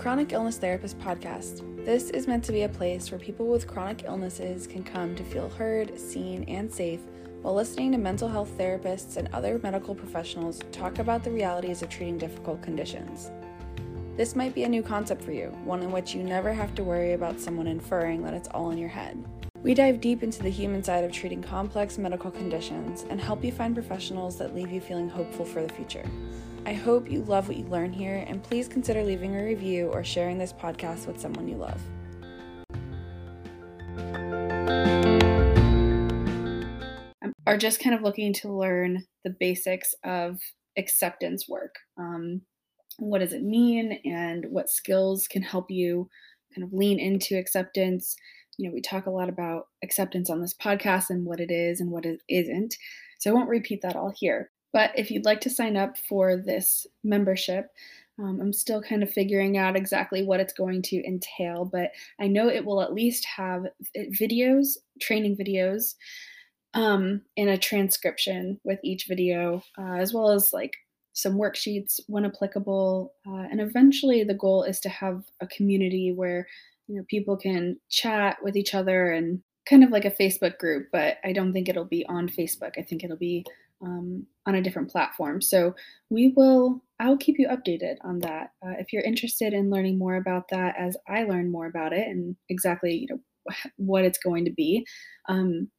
Chronic Illness Therapist podcast. This is meant to be a place where people with chronic illnesses can come to feel heard, seen, and safe while listening to mental health therapists and other medical professionals talk about the realities of treating difficult conditions. This might be a new concept for you, one in which you never have to worry about someone inferring that it's all in your head. We dive deep into the human side of treating complex medical conditions and help you find professionals that leave you feeling hopeful for the future. I hope you love what you learn here, and please consider leaving a review or sharing this podcast with someone you love. Are just kind of looking to learn the basics of acceptance work. Um, what does it mean, and what skills can help you kind of lean into acceptance? You know, we talk a lot about acceptance on this podcast and what it is and what it isn't. So I won't repeat that all here. But if you'd like to sign up for this membership, um, I'm still kind of figuring out exactly what it's going to entail, but I know it will at least have videos, training videos, um, and a transcription with each video, uh, as well as like some worksheets when applicable. Uh, and eventually, the goal is to have a community where you know people can chat with each other and kind of like a Facebook group. But I don't think it'll be on Facebook. I think it'll be um, on a different platform. So we will, I'll keep you updated on that. Uh, if you're interested in learning more about that as I learn more about it and exactly, you know, what it's going to be, um,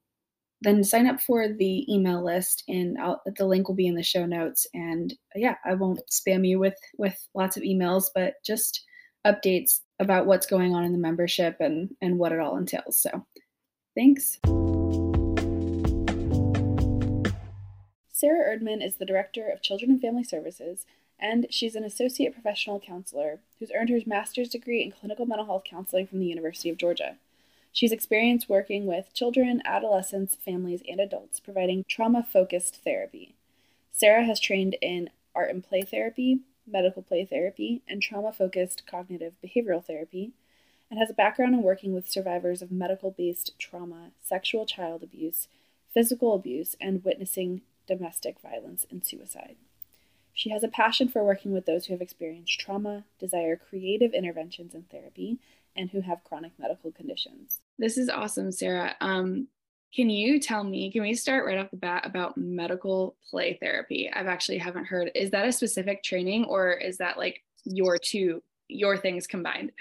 then sign up for the email list and I'll, the link will be in the show notes. And uh, yeah, I won't spam you with, with lots of emails, but just updates about what's going on in the membership and, and what it all entails. So thanks. Sarah Erdman is the Director of Children and Family Services, and she's an Associate Professional Counselor who's earned her master's degree in clinical mental health counseling from the University of Georgia. She's experienced working with children, adolescents, families, and adults, providing trauma focused therapy. Sarah has trained in art and play therapy, medical play therapy, and trauma focused cognitive behavioral therapy, and has a background in working with survivors of medical based trauma, sexual child abuse, physical abuse, and witnessing domestic violence, and suicide. She has a passion for working with those who have experienced trauma, desire creative interventions in therapy, and who have chronic medical conditions. This is awesome, Sarah. Um, can you tell me, can we start right off the bat about medical play therapy? I've actually haven't heard. Is that a specific training or is that like your two, your things combined?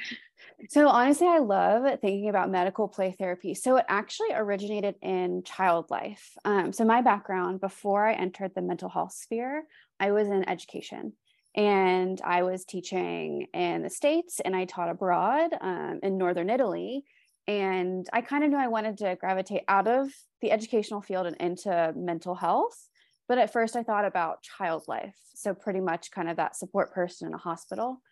So honestly, I love thinking about medical play therapy. So it actually originated in child life. Um, so my background before I entered the mental health sphere, I was in education and I was teaching in the States and I taught abroad um, in Northern Italy. And I kind of knew I wanted to gravitate out of the educational field and into mental health. But at first, I thought about child life. So, pretty much kind of that support person in a hospital.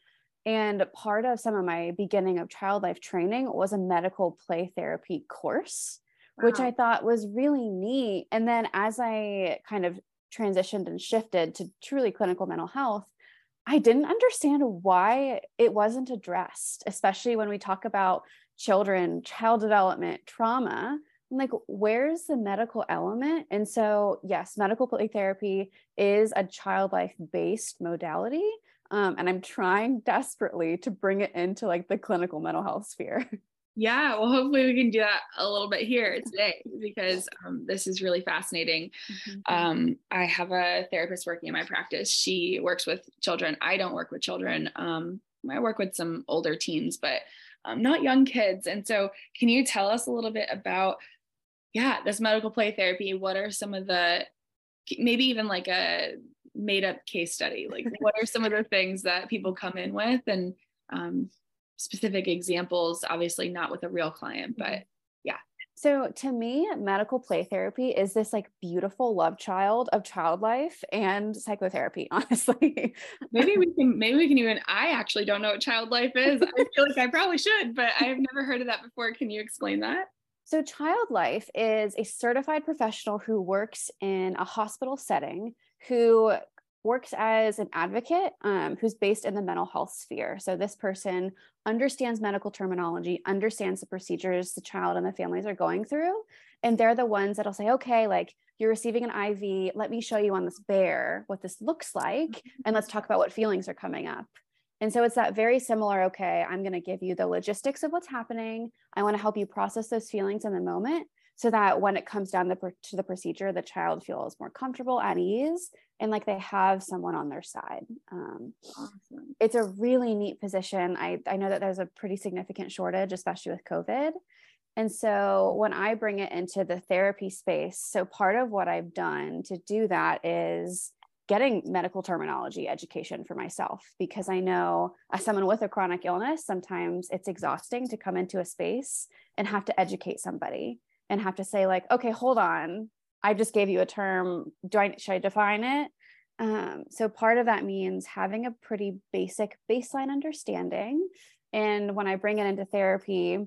And part of some of my beginning of child life training was a medical play therapy course, wow. which I thought was really neat. And then as I kind of transitioned and shifted to truly clinical mental health, I didn't understand why it wasn't addressed, especially when we talk about children, child development, trauma. I'm like, where's the medical element? And so, yes, medical play therapy is a child life based modality um, and i'm trying desperately to bring it into like the clinical mental health sphere. Yeah well hopefully we can do that a little bit here today because um, this is really fascinating. Mm-hmm. um, i have a therapist working in my practice. She works with children. I don't work with children. Um, i work with some older teens but um, not young kids. And so can you tell us a little bit about yeah this medical play therapy? What are some of the maybe even like a made up case study like what are some of the things that people come in with? And um, specific examples obviously not with a real client but mm-hmm. yeah. So to me medical play therapy is this like beautiful love child of child life and psychotherapy honestly. Maybe we can maybe we can even i actually don't know what child life is. I feel like i probably should but i've never heard of that before. Can you explain that? So, Child Life is a certified professional who works in a hospital setting who works as an advocate um, who's based in the mental health sphere. So this person understands medical terminology, understands the procedures the child and the families are going through. And they're the ones that'll say, okay, like you're receiving an IV. Let me show you on this bear what this looks like. And let's talk about what feelings are coming up. And so it's that very similar, okay, I'm going to give you the logistics of what's happening. I want to help you process those feelings in the moment so that when it comes down the, to the procedure, the child feels more comfortable, at ease, and like they have someone on their side. Um, awesome. It's a really neat position. I, I know that there's a pretty significant shortage, especially with COVID. And so when I bring it into the therapy space, so part of what I've done to do that is getting medical terminology education for myself because I know as someone with a chronic illness, sometimes it's exhausting to come into a space and have to educate somebody and have to say like, okay, hold on, I just gave you a term. Do I should I define it? Um, so part of that means having a pretty basic baseline understanding. And when I bring it into therapy,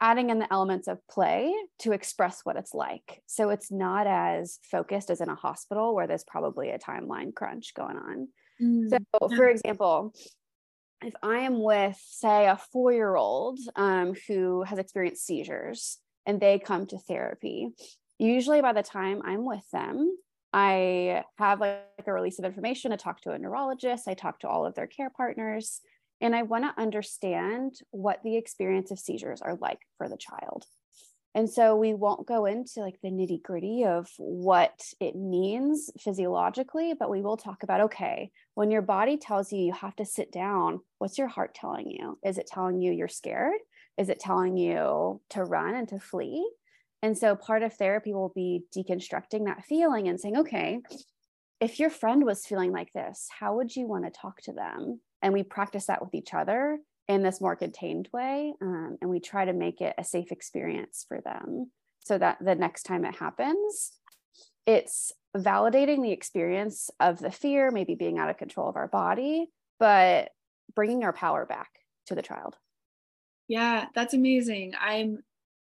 adding in the elements of play to express what it's like. So it's not as focused as in a hospital where there's probably a timeline crunch going on. Mm, so, for example, if I am with, say, a four year old um, who has experienced seizures and they come to therapy, usually by the time I'm with them, I have like a release of information. I talk to a neurologist, I talk to all of their care partners, and I want to understand what the experience of seizures are like for the child. And so we won't go into like the nitty gritty of what it means physiologically, but we will talk about okay, when your body tells you you have to sit down, what's your heart telling you? Is it telling you you're scared? Is it telling you to run and to flee? And so part of therapy will be deconstructing that feeling and saying, okay, if your friend was feeling like this, how would you want to talk to them? And we practice that with each other in this more contained way. Um, and we try to make it a safe experience for them so that the next time it happens, it's validating the experience of the fear, maybe being out of control of our body, but bringing our power back to the child. Yeah, that's amazing. I'm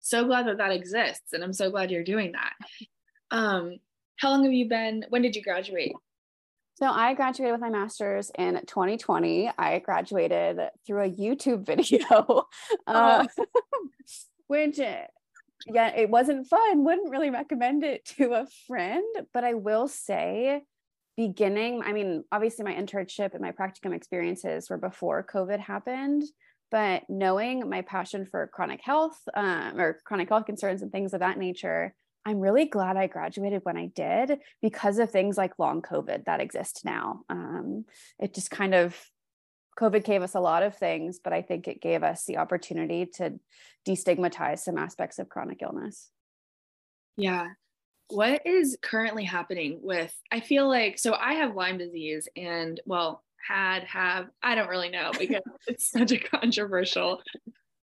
so glad that that exists and i'm so glad you're doing that um how long have you been when did you graduate so I graduated with my master's in 2020. I graduated through a YouTube video, uh, which, yeah, it wasn't fun. Wouldn't really recommend it to a friend, but I will say, beginning, I mean, obviously my internship and my practicum experiences were before COVID happened but knowing my passion for chronic health um, or chronic health concerns and things of that nature i'm really glad i graduated when i did because of things like long covid that exist now. Um, it just kind of covid gave us a lot of things but i think it gave us the opportunity to destigmatize some aspects of chronic illness. Yeah. What is currently happening with i feel like so i have lyme disease and well had, have, I don't really know because it's such a controversial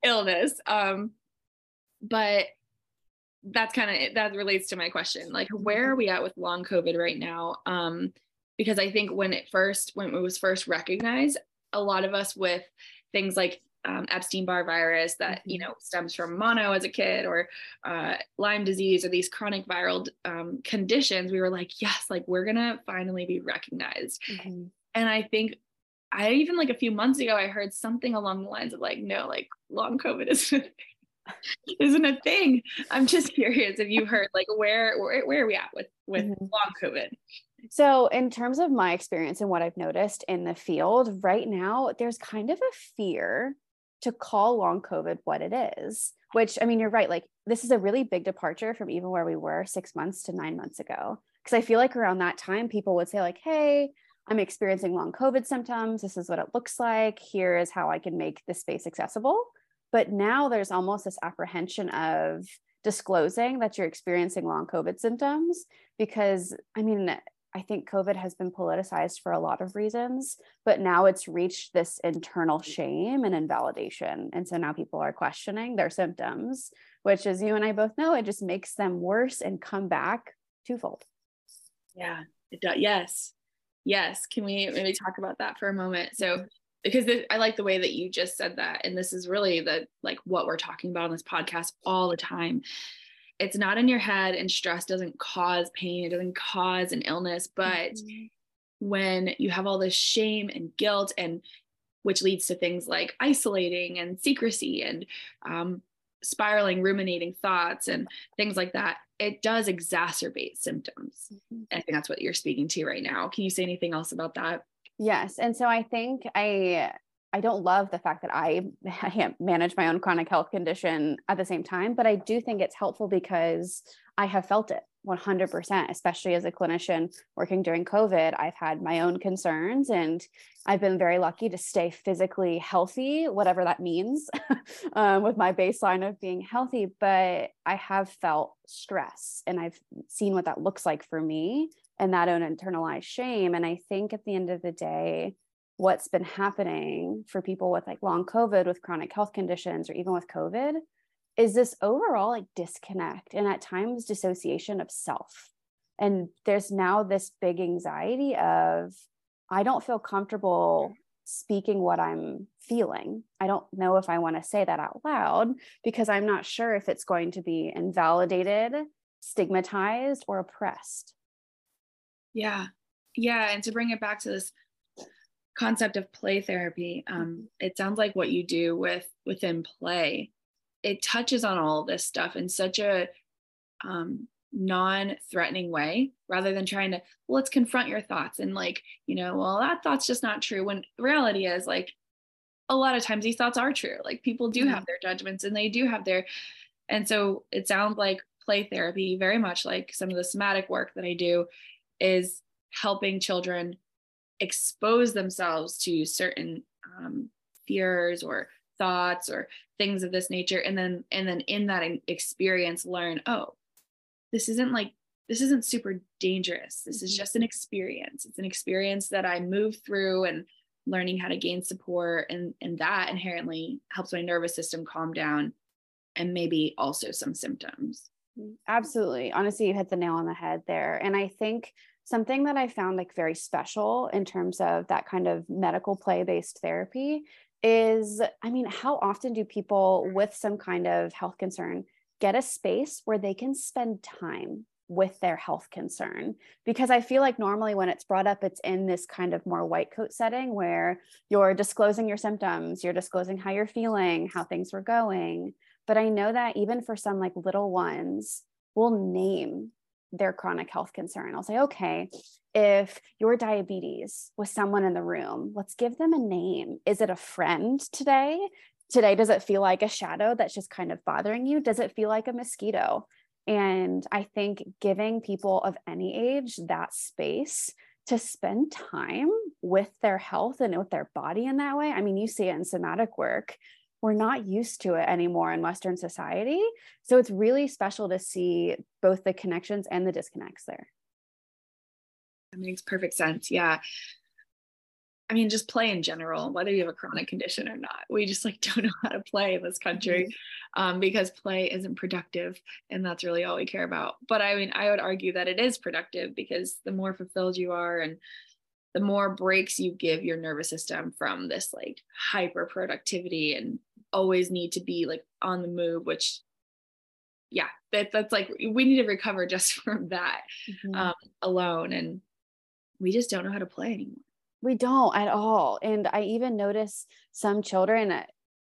illness. Um, but that's kind of that relates to my question. Like, where are we at with long COVID right now? Um, because I think when it first, when it was first recognized, a lot of us with things like um, Epstein-Barr virus that you mm-hmm. know stems from mono as a kid, or uh, Lyme disease, or these chronic viral um, conditions, we were like, yes, like we're gonna finally be recognized. Mm-hmm. And I think I even like a few months ago, I heard something along the lines of like, no, like long COVID isn't isn't a thing. I'm just curious if you heard like where where, where are we at with with mm-hmm. long COVID? So, in terms of my experience and what I've noticed in the field right now, there's kind of a fear to call long COVID what it is, which I mean, you're right. Like, this is a really big departure from even where we were six months to nine months ago. Because I feel like around that time, people would say, like, hey, I'm experiencing long COVID symptoms. This is what it looks like. Here is how I can make this space accessible. But now there's almost this apprehension of disclosing that you're experiencing long COVID symptoms because, I mean, I think COVID has been politicized for a lot of reasons, but now it's reached this internal shame and invalidation. And so now people are questioning their symptoms, which, as you and I both know, it just makes them worse and come back twofold. Yeah, it does. Yes. Yes. Can we maybe talk about that for a moment? So, because this, I like the way that you just said that. And this is really the like what we're talking about on this podcast all the time. It's not in your head, and stress doesn't cause pain, it doesn't cause an illness. But mm-hmm. when you have all this shame and guilt, and which leads to things like isolating and secrecy and um, spiraling, ruminating thoughts and things like that, it does exacerbate symptoms. Mm-hmm. I think that's what you're speaking to right now. Can you say anything else about that? Yes. And so I think I I don't love the fact that I can't manage my own chronic health condition at the same time, but I do think it's helpful because I have felt it 100%, especially as a clinician working during COVID. I've had my own concerns and I've been very lucky to stay physically healthy, whatever that means, um, with my baseline of being healthy. But I have felt stress and I've seen what that looks like for me and that own internalized shame. And I think at the end of the day, what's been happening for people with like long COVID, with chronic health conditions, or even with COVID is this overall like disconnect and at times dissociation of self. And there's now this big anxiety of, I don't feel comfortable speaking what I'm feeling. I don't know if I want to say that out loud because I'm not sure if it's going to be invalidated, stigmatized, or oppressed. Yeah. Yeah. And to bring it back to this concept of play therapy, um, it sounds like what you do with within play it touches on all this stuff in such a um, non-threatening way rather than trying to well, let's confront your thoughts. And like you know well that thought's just not true when reality is like a lot of times these thoughts are true. Like people do have their judgments and they do have their and so it sounds like play therapy very much like some of the somatic work that i do is helping children expose themselves to certain um, fears or thoughts or things of this nature and then and then in that experience learn oh this isn't like this isn't super dangerous. This is mm-hmm. just an experience. It's an experience that i move through and learning how to gain support and and that inherently helps my nervous system calm down and maybe also some symptoms. Absolutely. Honestly you hit the nail on the head there. And i think something that i found like very special in terms of that kind of medical play based therapy is I mean, how often do people with some kind of health concern get a space where they can spend time with their health concern? Because I feel like normally when it's brought up, it's in this kind of more white coat setting where you're disclosing your symptoms, you're disclosing how you're feeling, how things were going. But I know that even for some like little ones, we'll name their chronic health concern. I'll say, okay, if your diabetes was someone in the room, let's give them a name. Is it a friend today? Today, does it feel like a shadow that's just kind of bothering you? Does it feel like a mosquito? And I think giving people of any age that space to spend time with their health and with their body in that way. I mean, you see it in somatic work we're not used to it anymore in Western society. So it's really special to see both the connections and the disconnects there. That makes perfect sense. Yeah. I mean, just play in general, whether you have a chronic condition or not. We just like don't know how to play in this country mm-hmm. um, because play isn't productive, and that's really all we care about. But I mean, I would argue that it is productive because the more fulfilled you are, and the more breaks you give your nervous system from this like hyper productivity and always need to be like on the move which yeah that, that's like we need to recover just from that mm-hmm. um, alone and we just don't know how to play anymore we don't at all and i even notice some children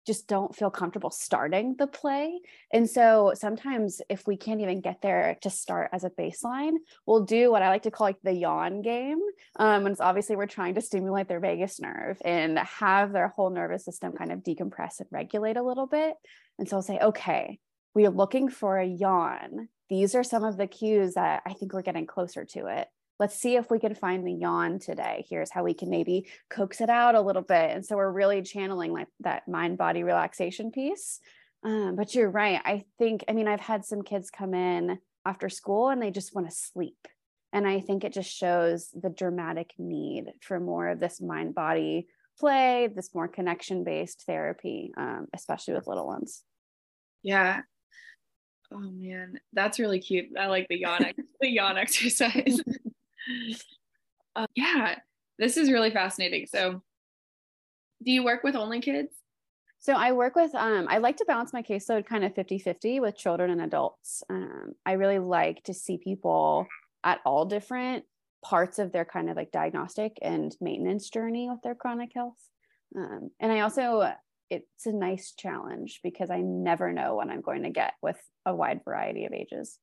just don't feel comfortable starting the play. And so sometimes if we can't even get there to start as a baseline, we'll do what I like to call like the yawn game. Um, and it's obviously we're trying to stimulate their vagus nerve and have their whole nervous system kind of decompress and regulate a little bit. And so I'll say, okay, we are looking for a yawn. These are some of the cues that I think we're getting closer to it let's see if we can find the yawn today. Here's how we can maybe coax it out a little bit. And so we're really channeling like that mind body relaxation piece. Um, but you're right. I think, I mean, I've had some kids come in after school and they just want to sleep. And I think it just shows the dramatic need for more of this mind body play, this more connection based therapy, um, especially with little ones. Yeah. Oh man, that's really cute. I like the yawn, the yawn exercise. uh, yeah, this is really fascinating. So, do you work with only kids? So I work with, um, I like to balance my caseload kind of 50 50 with children and adults. Um, I really like to see people at all different parts of their kind of like diagnostic and maintenance journey with their chronic health. Um, and I also, it's a nice challenge because I never know what I'm going to get with a wide variety of ages.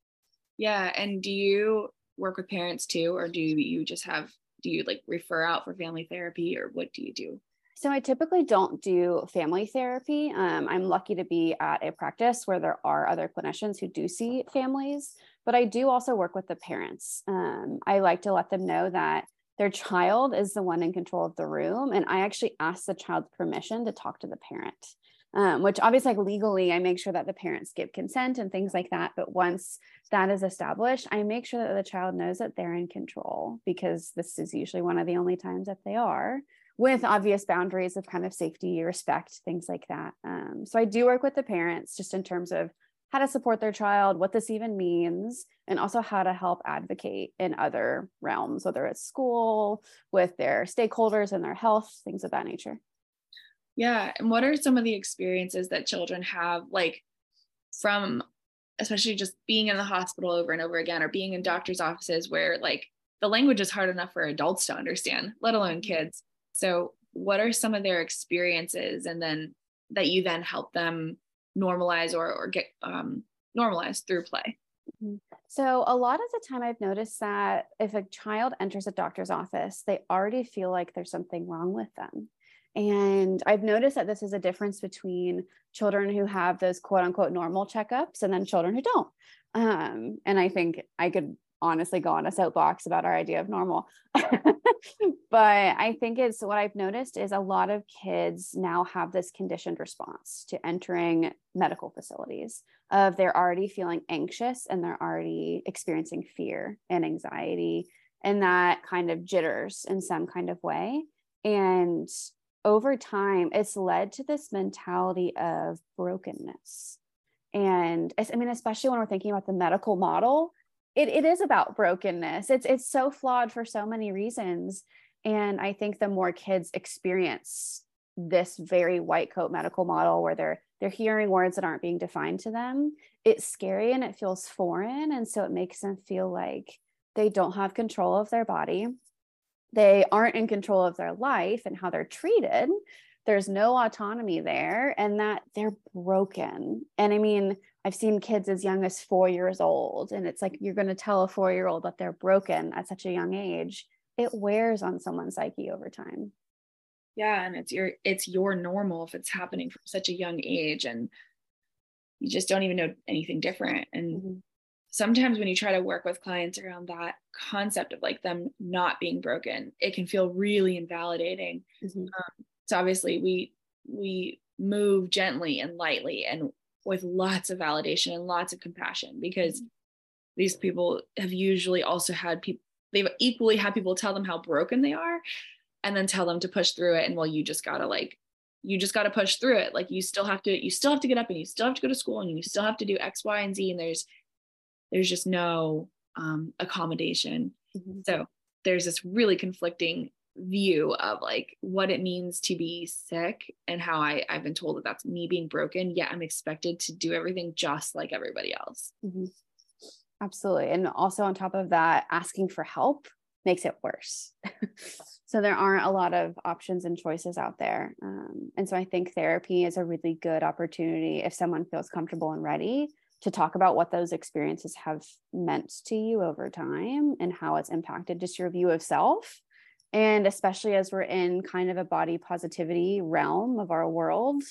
Yeah. And do you work with parents too or do you just have do you like refer out for family therapy or what do you do So I typically don't do family therapy. Um, I'm lucky to be at a practice where there are other clinicians who do see families, but I do also work with the parents. Um, I like to let them know that their child is the one in control of the room, and I actually ask the child's permission to talk to the parent. Um, which obviously like legally i make sure that the parents give consent and things like that but once that is established i make sure that the child knows that they're in control because this is usually one of the only times that they are with obvious boundaries of kind of safety, respect, things like that. Um, so I do work with the parents just in terms of how to support their child, what this even means, and also how to help advocate in other realms, whether it's school, with their stakeholders and their health, things of that nature. Yeah. And what are some of the experiences that children have, like from especially just being in the hospital over and over again, or being in doctor's offices where like the language is hard enough for adults to understand, let alone kids? So, what are some of their experiences, and then that you then help them normalize or or get um, normalized through play? Mm-hmm. So, a lot of the time, I've noticed that if a child enters a doctor's office, they already feel like there's something wrong with them. And I've noticed that this is a difference between children who have those quote unquote normal checkups and then children who don't. Um, and I think I could honestly go on a soapbox about our idea of normal. but I think it's what I've noticed is a lot of kids now have this conditioned response to entering medical facilities of they're already feeling anxious and they're already experiencing fear and anxiety and that kind of jitters in some kind of way. And over time, it's led to this mentality of brokenness. And I mean, especially when we're thinking about the medical model, it, it is about brokenness. It's it's so flawed for so many reasons. And I think the more kids experience this very white coat medical model where they're they're hearing words that aren't being defined to them, it's scary and it feels foreign. And so it makes them feel like they don't have control of their body. They aren't in control of their life and how they're treated. There's no autonomy there, and that they're broken. And I mean, I've seen kids as young as four years old, and it's like you're going to tell a four year old that they're broken at such a young age. It wears on someone's psyche over time. Yeah, and it's your it's your normal if it's happening from such a young age, and you just don't even know anything different. And mm-hmm. Sometimes when you try to work with clients around that concept of like them not being broken, it can feel really invalidating. Mm-hmm. Um, so obviously we we move gently and lightly and with lots of validation and lots of compassion because mm-hmm. these people have usually also had people they've equally had people tell them how broken they are and then tell them to push through it and well you just gotta like you just gotta push through it like you still have to you still have to get up and you still have to go to school and you still have to do x y and z and there's there's just no um, accommodation mm-hmm. so there's this really conflicting view of like what it means to be sick and how I, I've been told that that's me being broken, yet I'm expected to do everything just like everybody else. Mm-hmm. Absolutely. And also, on top of that, asking for help makes it worse. so, there aren't a lot of options and choices out there. Um, and so, I think therapy is a really good opportunity if someone feels comfortable and ready to talk about what those experiences have meant to you over time and how it's impacted just your view of self and especially as we're in kind of a body positivity realm of our world,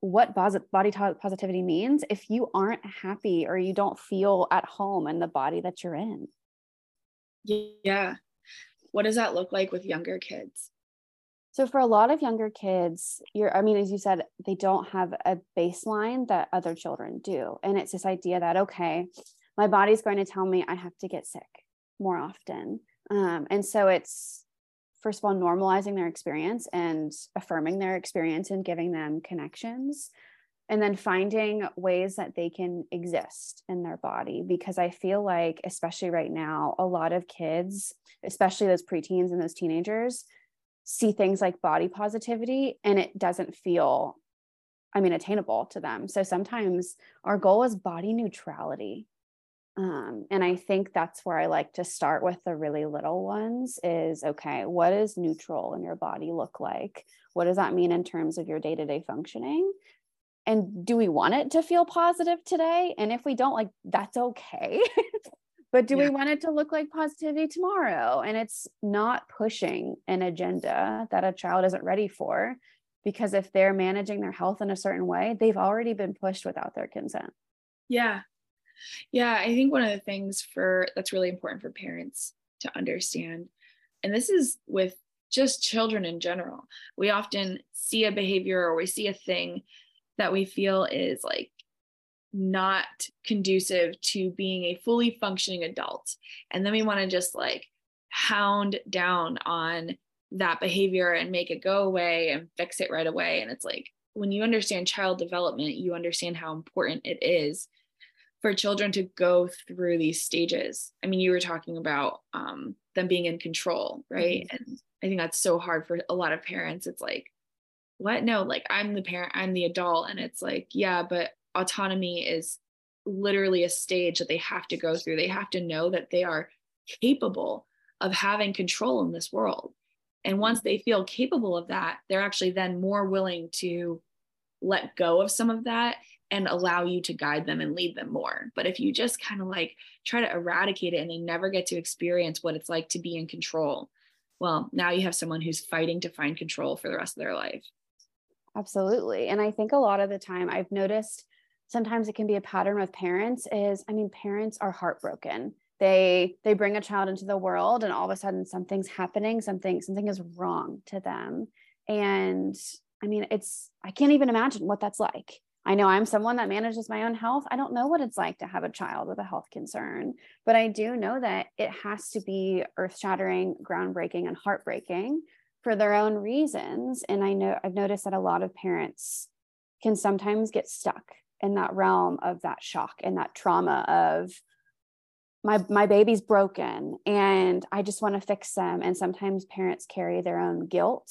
what body positivity means if you aren't happy or you don't feel at home in the body that you're in. Yeah. What does that look like with younger kids? So for a lot of younger kids, you're I mean as you said, they don't have a baseline that other children do. And it's this idea that okay, my body's going to tell me I have to get sick more often. Um, and so it's first of all normalizing their experience and affirming their experience and giving them connections and then finding ways that they can exist in their body because i feel like especially right now a lot of kids especially those preteens and those teenagers see things like body positivity and it doesn't feel i mean attainable to them so sometimes our goal is body neutrality um, and I think that's where I like to start with the really little ones is okay, what does neutral in your body look like? What does that mean in terms of your day to day functioning? And do we want it to feel positive today? And if we don't, like, that's okay. but do yeah. we want it to look like positivity tomorrow? And it's not pushing an agenda that a child isn't ready for because if they're managing their health in a certain way they've already been pushed without their consent. Yeah. Yeah i think one of the things for that's really important for parents to understand and this is with just children in general we often see a behavior or we see a thing that we feel is like not conducive to being a fully functioning adult. And then we want to just like hound down on that behavior and make it go away and fix it right away. And it's like when you understand child development, you understand how important it is for children to go through these stages. I mean, you were talking about um, them being in control, right? Mm-hmm. And I think that's so hard for a lot of parents. It's like, what? No, like I'm the parent, I'm the adult. And it's like, yeah, but autonomy is literally a stage that they have to go through. They have to know that they are capable of having control in this world. And once they feel capable of that, they're actually then more willing to let go of some of that and allow you to guide them and lead them more. But if you just kind of like try to eradicate it and they never get to experience what it's like to be in control, well, now you have someone who's fighting to find control for the rest of their life. Absolutely. And I think a lot of the time I've noticed sometimes it can be a pattern with parents is i mean parents are heartbroken. They they bring a child into the world and all of a sudden something's happening something something is wrong to them. And i mean it's i can't even imagine what that's like. I know i'm someone that manages my own health. I don't know what it's like to have a child with a health concern but i do know that it has to be earth shattering groundbreaking and heartbreaking for their own reasons. And i know i've noticed that a lot of parents can sometimes get stuck in that realm of that shock and that trauma of my my baby's broken and I just want to fix them. And sometimes parents carry their own guilt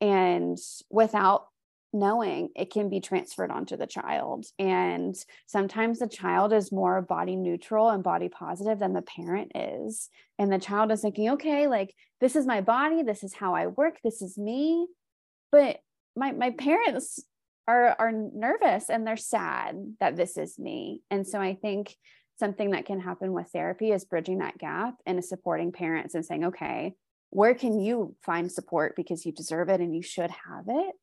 and without knowing it can be transferred onto the child. And sometimes the child is more body neutral and body positive than the parent is. And the child is thinking okay like this is my body. This is how I work. This is me. But my my parents are are nervous and they're sad that this is me. And so i think something that can happen with therapy is bridging that gap and supporting parents and saying okay where can you find support because you deserve it and you should have it?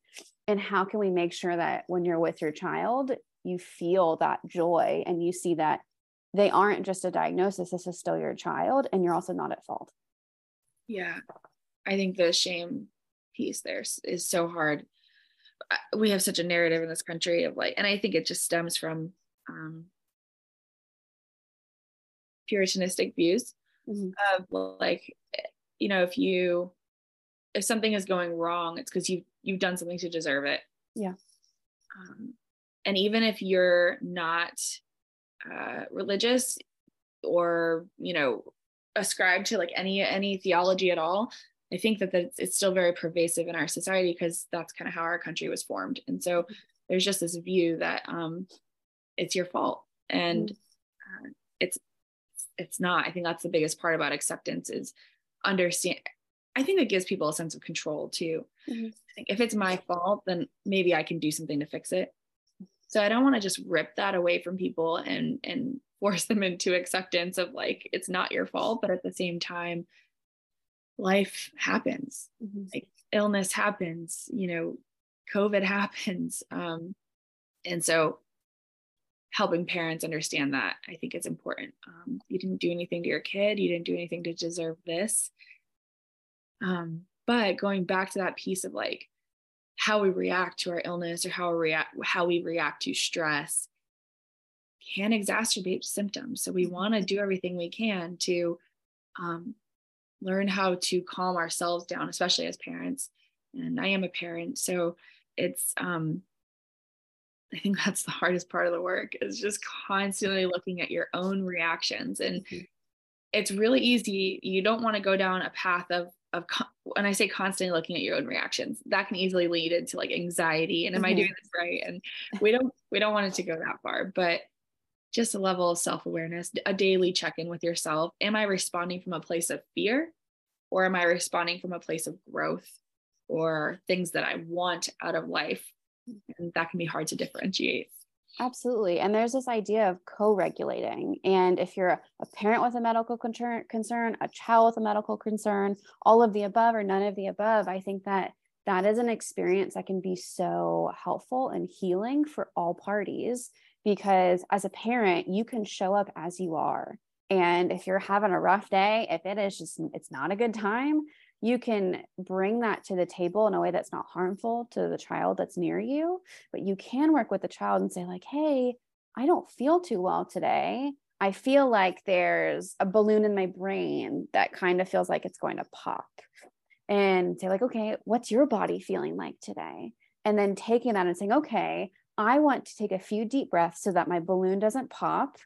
And how can we make sure that when you're with your child you feel that joy and you see that they aren't just a diagnosis this is still your child and you're also not at fault. Yeah i think the shame piece there is so hard we have such a narrative in this country of like and i think it just stems from um puritanistic views mm-hmm. of like you know if you if something is going wrong it's because you you've done something to deserve it yeah um, and even if you're not uh, religious or you know ascribe to like any any theology at all I think that that's, it's still very pervasive in our society because that's kind of how our country was formed. And so there's just this view that um, it's your fault, and uh, it's it's not. I think that's the biggest part about acceptance is understand. I think it gives people a sense of control too. Mm-hmm. I think if it's my fault, then maybe I can do something to fix it. So I don't want to just rip that away from people and and force them into acceptance of like it's not your fault, but at the same time life happens. Mm-hmm. like illness happens you know covid happens. Um, and so helping parents understand that i think is important. Um, you didn't do anything to your kid. You didn't do anything to deserve this. Um, but going back to that piece of like how we react to our illness or how we react how we react to stress can exacerbate symptoms. So we mm-hmm. want to do everything we can to um, learn how to calm ourselves down, especially as parents. And I am a parent, so it's um, I think that's the hardest part of the work is just constantly looking at your own reactions. And mm-hmm. it's really easy. You don't want to go down a path of of when I say constantly looking at your own reactions, that can easily lead into like anxiety and am mm-hmm. I doing this right? And we don't we don't want it to go that far, but just a level of self awareness, a daily check in with yourself. Am I responding from a place of fear or am I responding from a place of growth or things that I want out of life? And that can be hard to differentiate. Absolutely. And there's this idea of co regulating. And if you're a parent with a medical concern, concern, a child with a medical concern, all of the above or none of the above, I think that that is an experience that can be so helpful and healing for all parties because as a parent, you can show up as you are. And if you're having a rough day, if it is just, it's not a good time, you can bring that to the table in a way that's not harmful to the child that's near you. But you can work with the child and say like hey i don't feel too well today. I feel like there's a balloon in my brain that kind of feels like it's going to pop. And say like okay what's your body feeling like today? And then taking that and saying okay i want to take a few deep breaths so that my balloon doesn't pop.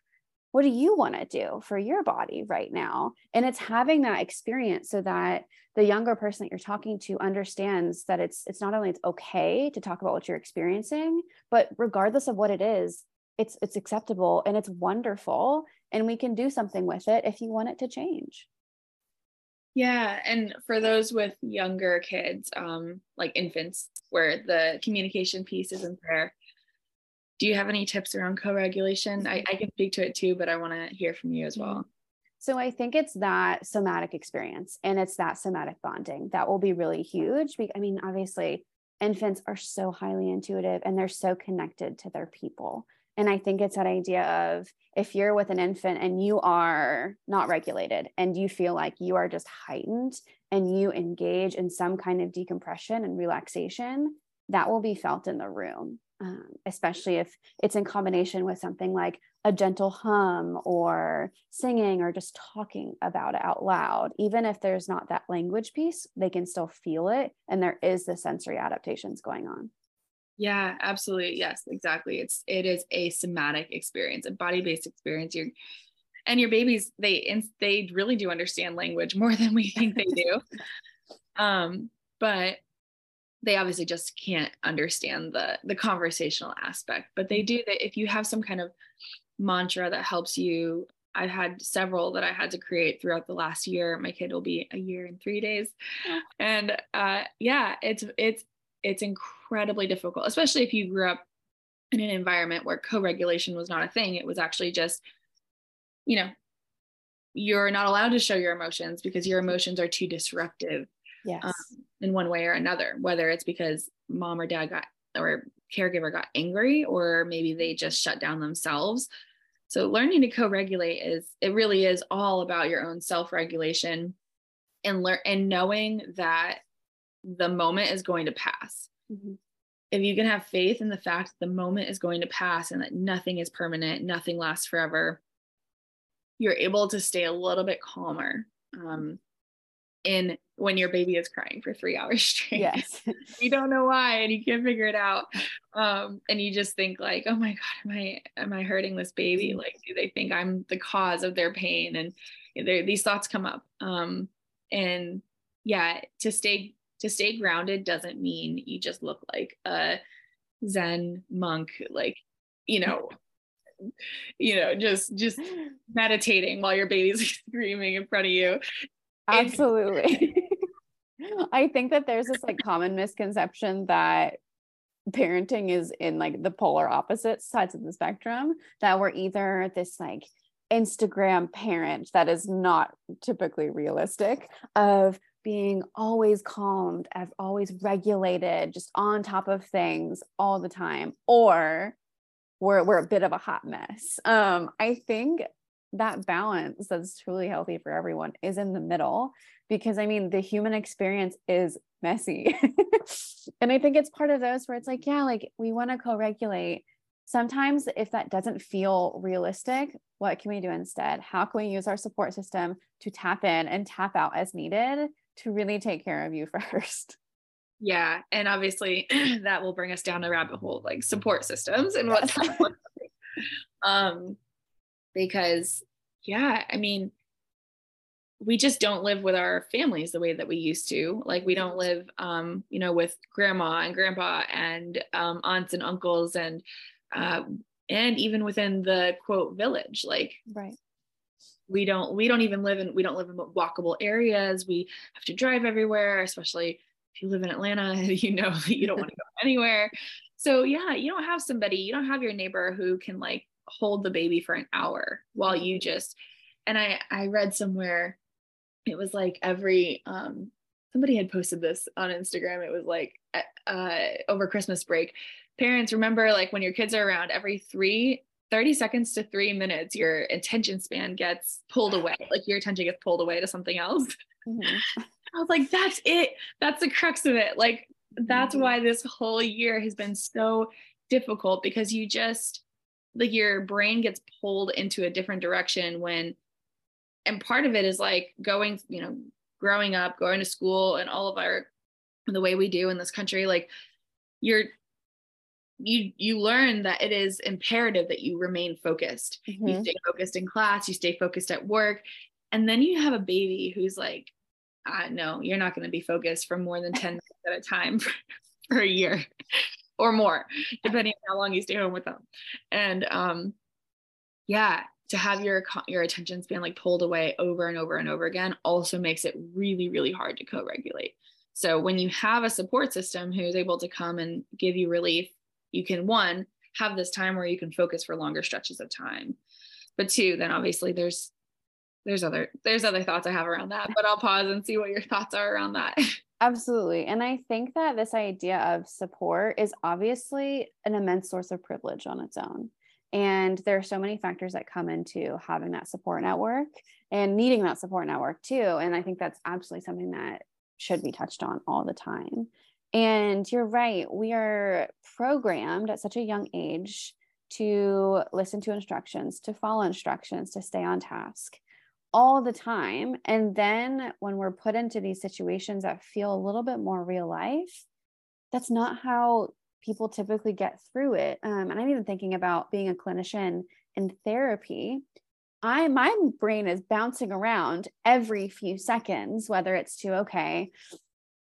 What do you want to do for your body right now? And it's having that experience so that the younger person that you're talking to understands that it's it's not only it's okay to talk about what you're experiencing but regardless of what it is it's it's acceptable and it's wonderful and we can do something with it if you want it to change. Yeah and for those with younger kids um like infants where the communication piece isn't there do you have any tips around co-regulation? I, I can speak to it too but i want to hear from you as mm-hmm. well. So i think it's that somatic experience and it's that somatic bonding that will be really huge i mean obviously infants are so highly intuitive and they're so connected to their people. And i think it's that idea of if you're with an infant and you are not regulated and you feel like you are just heightened and you engage in some kind of decompression and relaxation that will be felt in the room um, especially if it's in combination with something like a gentle hum or singing or just talking about it out loud. Even if there's not that language piece, they can still feel it. And there is the sensory adaptations going on. Yeah, absolutely. Yes, exactly. It's it is a somatic experience, a body-based experience. You're and your babies, they they really do understand language more than we think they do. um, but they obviously just can't understand the the conversational aspect but they do that if you have some kind of mantra that helps you. I've had several that i had to create throughout the last year. My kid will be a year and three days. And uh, yeah it's it's it's incredibly difficult especially if you grew up in an environment where co-regulation was not a thing. It was actually just you know you're not allowed to show your emotions because your emotions are too disruptive yes. Um, in one way or another, whether it's because mom or dad got or caregiver got angry or maybe they just shut down themselves. So learning to co-regulate is it really is all about your own self-regulation and learn and knowing that the moment is going to pass. Mm-hmm. If you can have faith in the fact that the moment is going to pass and that nothing is permanent, nothing lasts forever, you're able to stay a little bit calmer. Um, in when your baby is crying for three hours straight. Yes. you don't know why and you can't figure it out. Um, and you just think like, oh my God, am I am I hurting this baby? Mm-hmm. Like, do they think I'm the cause of their pain? And these thoughts come up. Um, and yeah, to stay to stay grounded doesn't mean you just look like a Zen monk, like, you know, you know, just just meditating while your baby's screaming in front of you. Absolutely. I think that there's this like common misconception that parenting is in like the polar opposite sides of the spectrum, that we're either this like Instagram parent that is not typically realistic of being always calmed, as always regulated, just on top of things all the time, or we're, we're a bit of a hot mess. Um, I think that balance that's truly healthy for everyone is in the middle because i mean the human experience is messy. And i think it's part of those where it's like yeah like we want to co-regulate. Sometimes if that doesn't feel realistic what can we do instead? How can we use our support system to tap in and tap out as needed to really take care of you first? Yeah and obviously that will bring us down a rabbit hole like support systems and what's. um because yeah i mean we just don't live with our families the way that we used to. Like we don't live um you know with grandma and grandpa and um, aunts and uncles and uh, and even within the quote village. Like right. we don't we don't even live in we don't live in walkable areas. We have to drive everywhere especially if you live in atlanta you know that you don't want to go anywhere. So yeah, you don't have somebody, you don't have your neighbor who can like hold the baby for an hour while you just and I I read somewhere it was like every um somebody had posted this on Instagram. It was like uh over Christmas break. Parents remember like when your kids are around every 3 30 seconds to 3 minutes your attention span gets pulled away. Like your attention gets pulled away to something else. Mm-hmm. I was like that's it. That's the crux of it. Like that's mm-hmm. why this whole year has been so difficult because you just like your brain gets pulled into a different direction when and part of it is like going you know growing up going to school and all of our the way we do in this country like you're you you learn that it is imperative that you remain focused mm-hmm. you stay focused in class you stay focused at work and then you have a baby who's like uh, no you're not going to be focused for more than 10 minutes at a time for, for a year or more depending on how long you stay home with them. And um yeah to have your your attention span like pulled away over and over and over again also makes it really really hard to co-regulate. So when you have a support system who's able to come and give you relief you can one have this time where you can focus for longer stretches of time. But two then obviously there's there's other there's other thoughts i have around that but i'll pause and see what your thoughts are around that absolutely and i think that this idea of support is obviously an immense source of privilege on its own and there are so many factors that come into having that support network and needing that support network too. And I think that's absolutely something that should be touched on all the time. And you're right, we are programmed at such a young age to listen to instructions, to follow instructions, to stay on task all the time. And then when we're put into these situations that feel a little bit more real life, that's not how people typically get through it. Um, and I'm even thinking about being a clinician in therapy. I my brain is bouncing around every few seconds, whether it's to okay,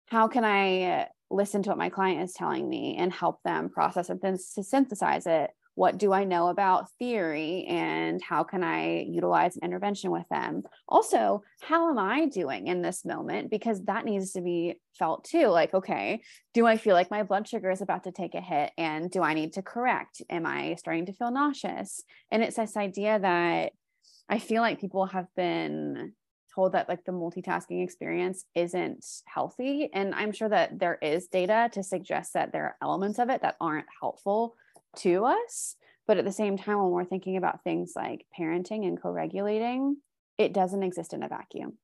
how can I listen to what my client is telling me and help them process it then to synthesize it what do I know about theory and how can I utilize an intervention with them? Also, how am I doing in this moment? Because that needs to be felt too. Like, okay, do I feel like my blood sugar is about to take a hit and do I need to correct? Am I starting to feel nauseous? And it's this idea that I feel like people have been told that like the multitasking experience isn't healthy and i'm sure that there is data to suggest that there are elements of it that aren't helpful to us. But at the same time, when we're thinking about things like parenting and co regulating, it doesn't exist in a vacuum.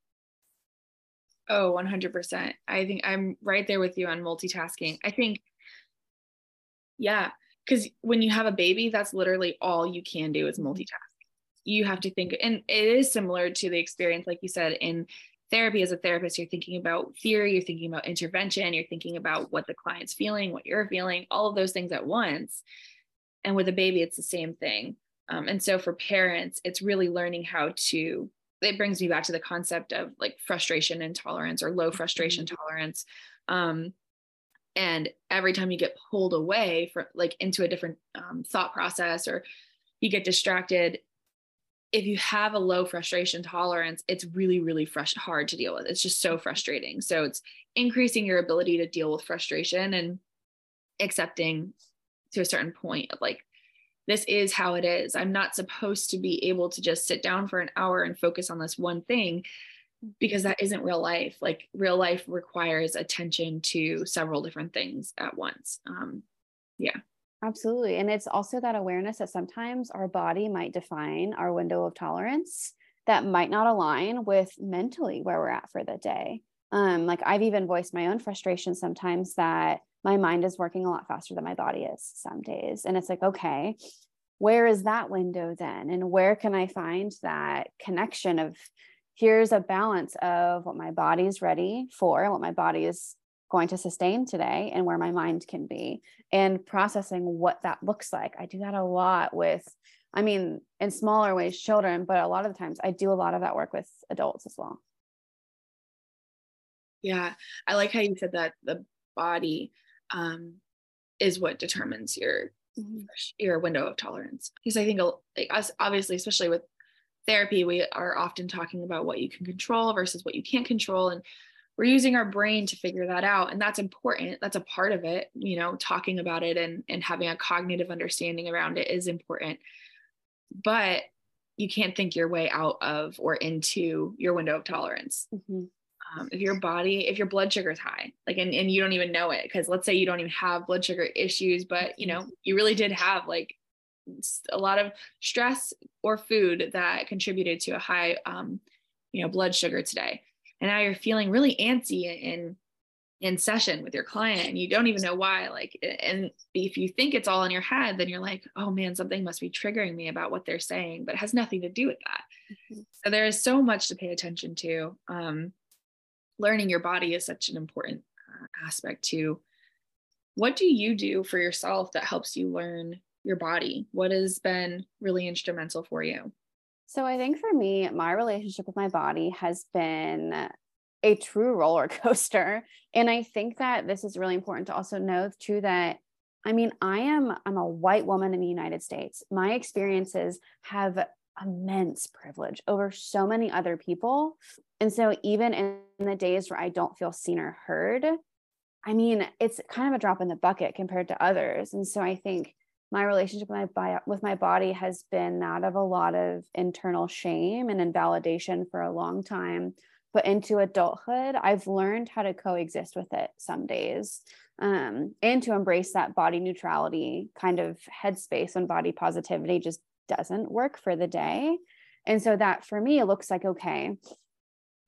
Oh, 100%. I think I'm right there with you on multitasking. I think, yeah, because when you have a baby, that's literally all you can do is multitask. You have to think, and it is similar to the experience, like you said, in therapy as a therapist, you're thinking about theory, you're thinking about intervention, you're thinking about what the client's feeling, what you're feeling, all of those things at once. And with a baby, it's the same thing. Um, and so for parents, it's really learning how to, it brings me back to the concept of like frustration intolerance or low frustration mm-hmm. tolerance. Um, and every time you get pulled away from like into a different um, thought process or you get distracted, if you have a low frustration tolerance, it's really, really fresh, hard to deal with. It's just so mm-hmm. frustrating. So it's increasing your ability to deal with frustration and accepting to a certain point of like this is how it is. I'm not supposed to be able to just sit down for an hour and focus on this one thing because that isn't real life. Like real life requires attention to several different things at once. Um yeah. Absolutely. And it's also that awareness that sometimes our body might define our window of tolerance that might not align with mentally where we're at for the day. Um like i've even voiced my own frustration sometimes that my mind is working a lot faster than my body is some days. And it's like, okay, where is that window then? And where can I find that connection of here's a balance of what my body's ready for and what my body is going to sustain today and where my mind can be and processing what that looks like. I do that a lot with, I mean, in smaller ways, children, but a lot of the times I do a lot of that work with adults as well. Yeah, I like how you said that the body um, is what determines your mm-hmm. your window of tolerance. Because I think like us, obviously, especially with therapy, we are often talking about what you can control versus what you can't control, and we're using our brain to figure that out and that's important that's a part of it you know talking about it and and having a cognitive understanding around it is important but you can't think your way out of or into your window of tolerance mm-hmm. Um, if your body if your blood sugar is high like and, and you don't even know it because let's say you don't even have blood sugar issues but you know you really did have like a lot of stress or food that contributed to a high um, you know blood sugar today. And now you're feeling really antsy in in session with your client and you don't even know why like and if you think it's all in your head then you're like oh man something must be triggering me about what they're saying but it has nothing to do with that. Mm-hmm. so there is so much to pay attention to um, learning your body is such an important uh, aspect too what do you do for yourself that helps you learn your body what has been really instrumental for you so I think for me, my relationship with my body has been a true roller coaster. And I think that this is really important to also know too that I mean, I am I'm a white woman in the United States. My experiences have immense privilege over so many other people. And so even in the days where I don't feel seen or heard, I mean, it's kind of a drop in the bucket compared to others. And so I think my relationship with my with my body has been that of a lot of internal shame and invalidation for a long time but into adulthood i've learned how to coexist with it some days um, and to embrace that body neutrality kind of headspace when body positivity just doesn't work for the day and so that for me it looks like okay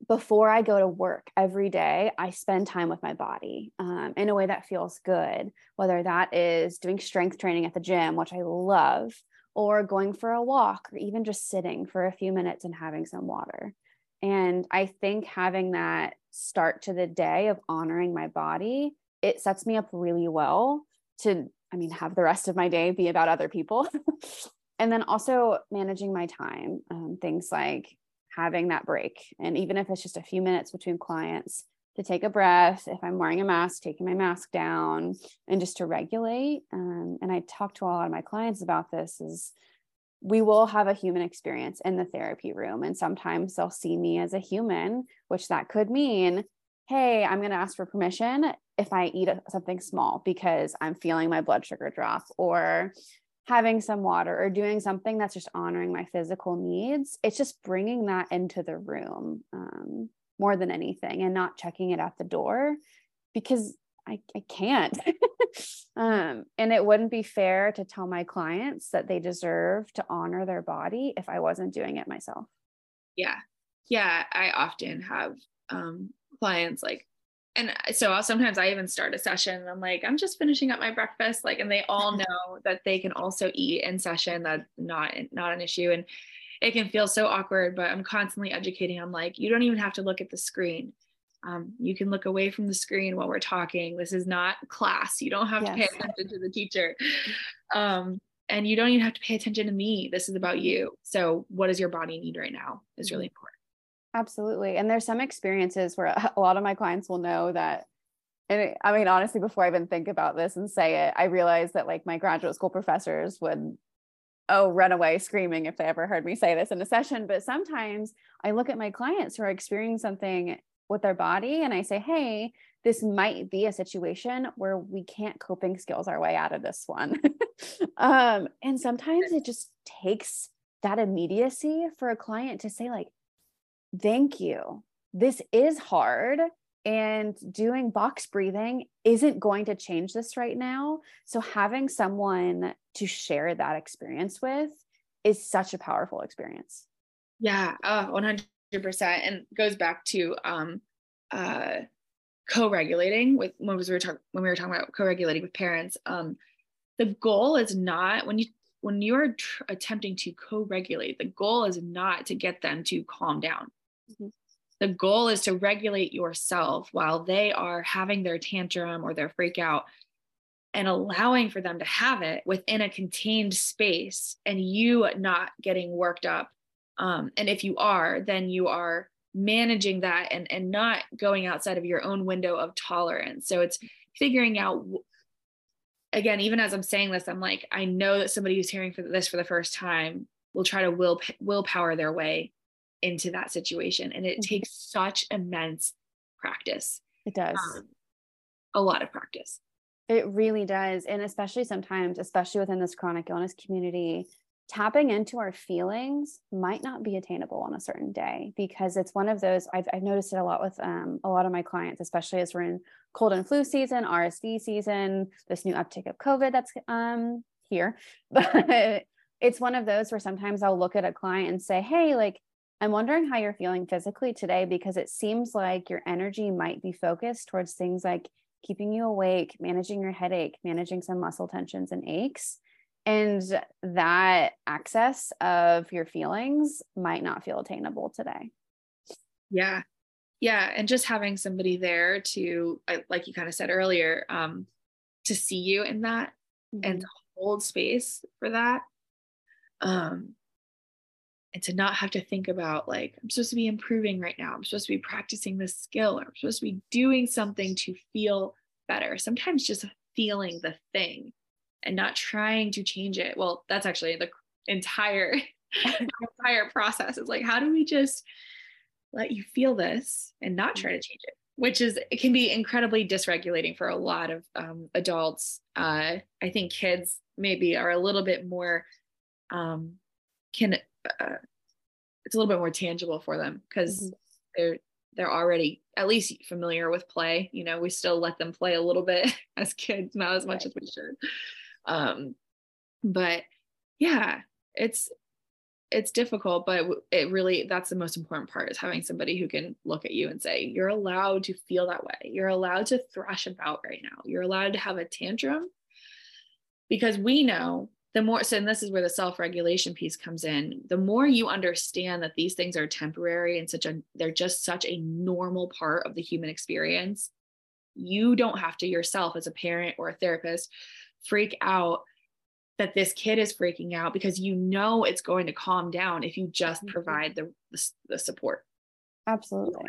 before I go to work every day, I spend time with my body um, in a way that feels good, whether that is doing strength training at the gym, which I love, or going for a walk, or even just sitting for a few minutes and having some water. And I think having that start to the day of honoring my body, it sets me up really well to, I mean, have the rest of my day be about other people. and then also managing my time, um, things like having that break. And even if it's just a few minutes between clients, to take a breath. If I'm wearing a mask, taking my mask down and just to regulate. Um, and I talk to a lot of my clients about this is we will have a human experience in the therapy room. And sometimes they'll see me as a human, which that could mean, hey, I'm going to ask for permission if I eat something small because I'm feeling my blood sugar drop, or having some water or doing something that's just honoring my physical needs it's just bringing that into the room um, more than anything and not checking it at the door because i, I can't. Um, and it wouldn't be fair to tell my clients that they deserve to honor their body if i wasn't doing it myself. Yeah. Yeah i often have um, clients like and so sometimes I even start a session and I'm like, I'm just finishing up my breakfast. Like, and they all know that they can also eat in session. That's not, not an issue. And it can feel so awkward, but I'm constantly educating. I'm like, you don't even have to look at the screen. Um, you can look away from the screen while we're talking. This is not class. You don't have yes. to pay attention to the teacher. Um, and you don't even have to pay attention to me. This is about you. So what does your body need right now is really important. Absolutely. And there's some experiences where a lot of my clients will know that. And I mean, honestly, before I even think about this and say it, I realized that like my graduate school professors would, oh, run away screaming if they ever heard me say this in a session. But sometimes I look at my clients who are experiencing something with their body and I say, hey, this might be a situation where we can't coping skills our way out of this one. um, and sometimes it just takes that immediacy for a client to say, like, thank you. This is hard. And doing box breathing isn't going to change this right now. So, having someone to share that experience with is such a powerful experience. Yeah, uh, 100%. And goes back to um, uh, co-regulating with when we were talking when we were talking about co-regulating with parents. Um, the goal is not when you when you're tr- attempting to co-regulate, the goal is not to get them to calm down. The goal is to regulate yourself while they are having their tantrum or their freak out and allowing for them to have it within a contained space and you not getting worked up. Um, and if you are, then you are managing that and, and not going outside of your own window of tolerance. So it's figuring out again, even as I'm saying this, I'm like, I know that somebody who's hearing for this for the first time will try to will willpower their way into that situation and it mm-hmm. takes such immense practice. It does. Um, a lot of practice. It really does. And especially sometimes, especially within this chronic illness community, tapping into our feelings might not be attainable on a certain day because it's one of those I've, I've noticed it a lot with um, a lot of my clients, especially as we're in cold and flu season, RSV season, this new uptick of COVID that's um, here. But it's one of those where sometimes I'll look at a client and say, Hey, like, I'm wondering how you're feeling physically today because it seems like your energy might be focused towards things like keeping you awake, managing your headache, managing some muscle tensions and aches. And that access of your feelings might not feel attainable today. Yeah. Yeah. And just having somebody there to, like you kind of said earlier, um, to see you in that mm-hmm. and hold space for that. Um, and to not have to think about like i'm supposed to be improving right now. I'm supposed to be practicing this skill or i'm supposed to be doing something to feel better. Sometimes just feeling the thing and not trying to change it. Well that's actually the entire entire process is like how do we just let you feel this and not try to change it? Which is it can be incredibly dysregulating for a lot of um, adults. Uh, i think kids maybe are a little bit more um, can uh, it's a little bit more tangible for them because mm-hmm. they're they're already at least familiar with play you know we still let them play a little bit as kids not as much right. as we should um but yeah it's it's difficult but it really that's the most important part is having somebody who can look at you and say you're allowed to feel that way you're allowed to thrash about right now you're allowed to have a tantrum because we know the more so and this is where the self-regulation piece comes in. The more you understand that these things are temporary and such a they're just such a normal part of the human experience you don't have to yourself as a parent or a therapist freak out that this kid is freaking out because you know it's going to calm down if you just mm-hmm. provide the the, the support. Absolutely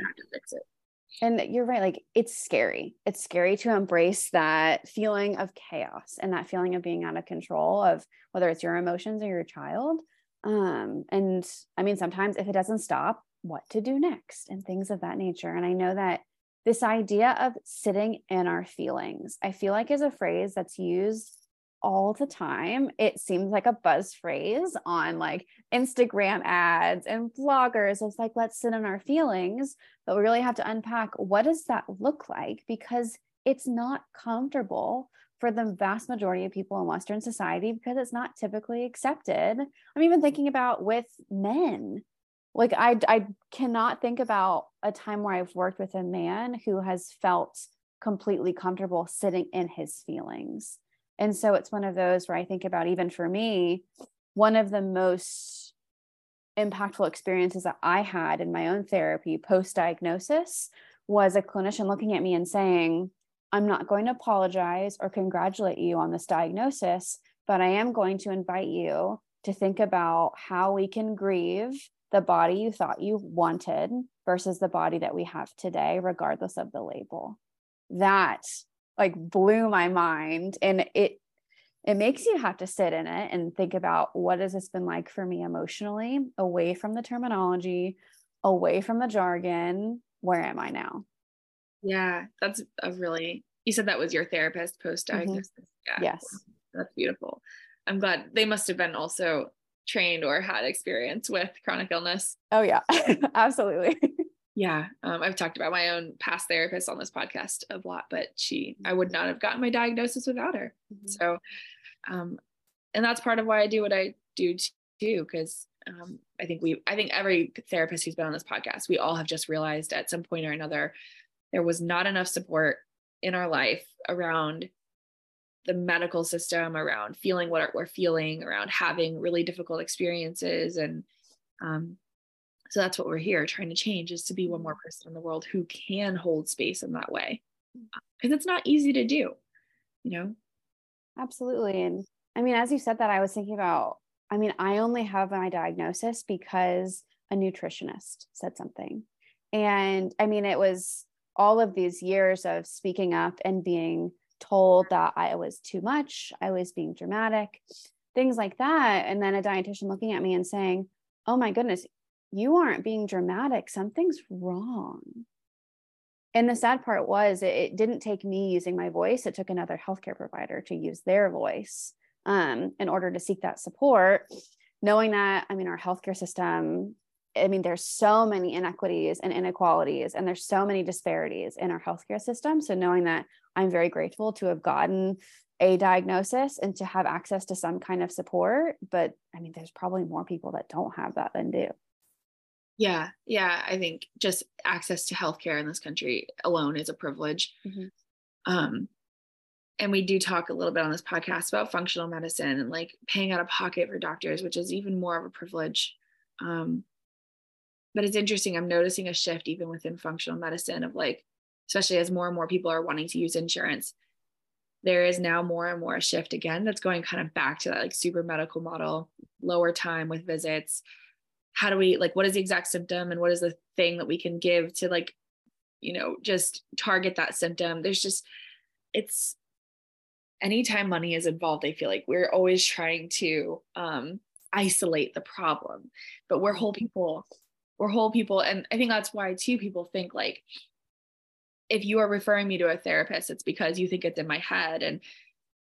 and you're right like it's scary. It's scary to embrace that feeling of chaos and that feeling of being out of control of whether it's your emotions or your child. Um and i mean sometimes if it doesn't stop what to do next and things of that nature. And i know that this idea of sitting in our feelings i feel like is a phrase that's used all the time. It seems like a buzz phrase on like Instagram ads and bloggers. It's like, let's sit in our feelings. But we really have to unpack what does that look like? Because it's not comfortable for the vast majority of people in Western society because it's not typically accepted. I'm even thinking about with men. Like I, I cannot think about a time where I've worked with a man who has felt completely comfortable sitting in his feelings and so it's one of those where I think about, even for me, one of the most impactful experiences that I had in my own therapy post diagnosis was a clinician looking at me and saying, I'm not going to apologize or congratulate you on this diagnosis, but I am going to invite you to think about how we can grieve the body you thought you wanted versus the body that we have today, regardless of the label. That like blew my mind and it it makes you have to sit in it and think about what has this been like for me emotionally away from the terminology away from the jargon where am i now? Yeah that's a really you said that was your therapist post diagnosis mm-hmm. yeah. Yes. That's beautiful. I'm glad they must have been also trained or had experience with chronic illness. Oh yeah. Absolutely yeah um, i've talked about my own past therapist on this podcast a lot but she i would not have gotten my diagnosis without her mm-hmm. so um, and that's part of why i do what i do too because um, i think we i think every therapist who's been on this podcast we all have just realized at some point or another there was not enough support in our life around the medical system around feeling what we're feeling around having really difficult experiences and um, so that's what we're here trying to change is to be one more mm-hmm. person in the world who can hold space in that way. Uh, because it's not easy to do, you know? Absolutely. And I mean, as you said that, I was thinking about, I mean, I only have my diagnosis because a nutritionist said something. And I mean, it was all of these years of speaking up and being told that I was too much, I was being dramatic, things like that. And then a dietitian looking at me and saying, Oh my goodness, you aren't being dramatic. Something's wrong. and the sad part was it, it, didn't take me using my voice it took another healthcare provider to use their voice um, in order to seek that support knowing that i mean our healthcare system i mean there's so many inequities and inequalities and there's so many disparities in our healthcare system so knowing that i'm very grateful to have gotten a diagnosis and to have access to some kind of support but i mean there's probably more people that don't have that than do yeah, yeah. I think just access to healthcare in this country alone is a privilege. Mm-hmm. Um, and we do talk a little bit on this podcast about functional medicine and like paying out of pocket for doctors, which is even more of a privilege. Um, but it's interesting. I'm noticing a shift even within functional medicine of like, especially as more and more people are wanting to use insurance, there is now more and more a shift again that's going kind of back to that like super medical model, lower time with visits, how do we like what is the exact symptom and what is the thing that we can give to like you know just target that symptom? There's just it's anytime money is involved i feel like we're always trying to um isolate the problem but we're whole people we're whole people. And i think that's why too people think like if you are referring me to a therapist it's because you think it's in my head. And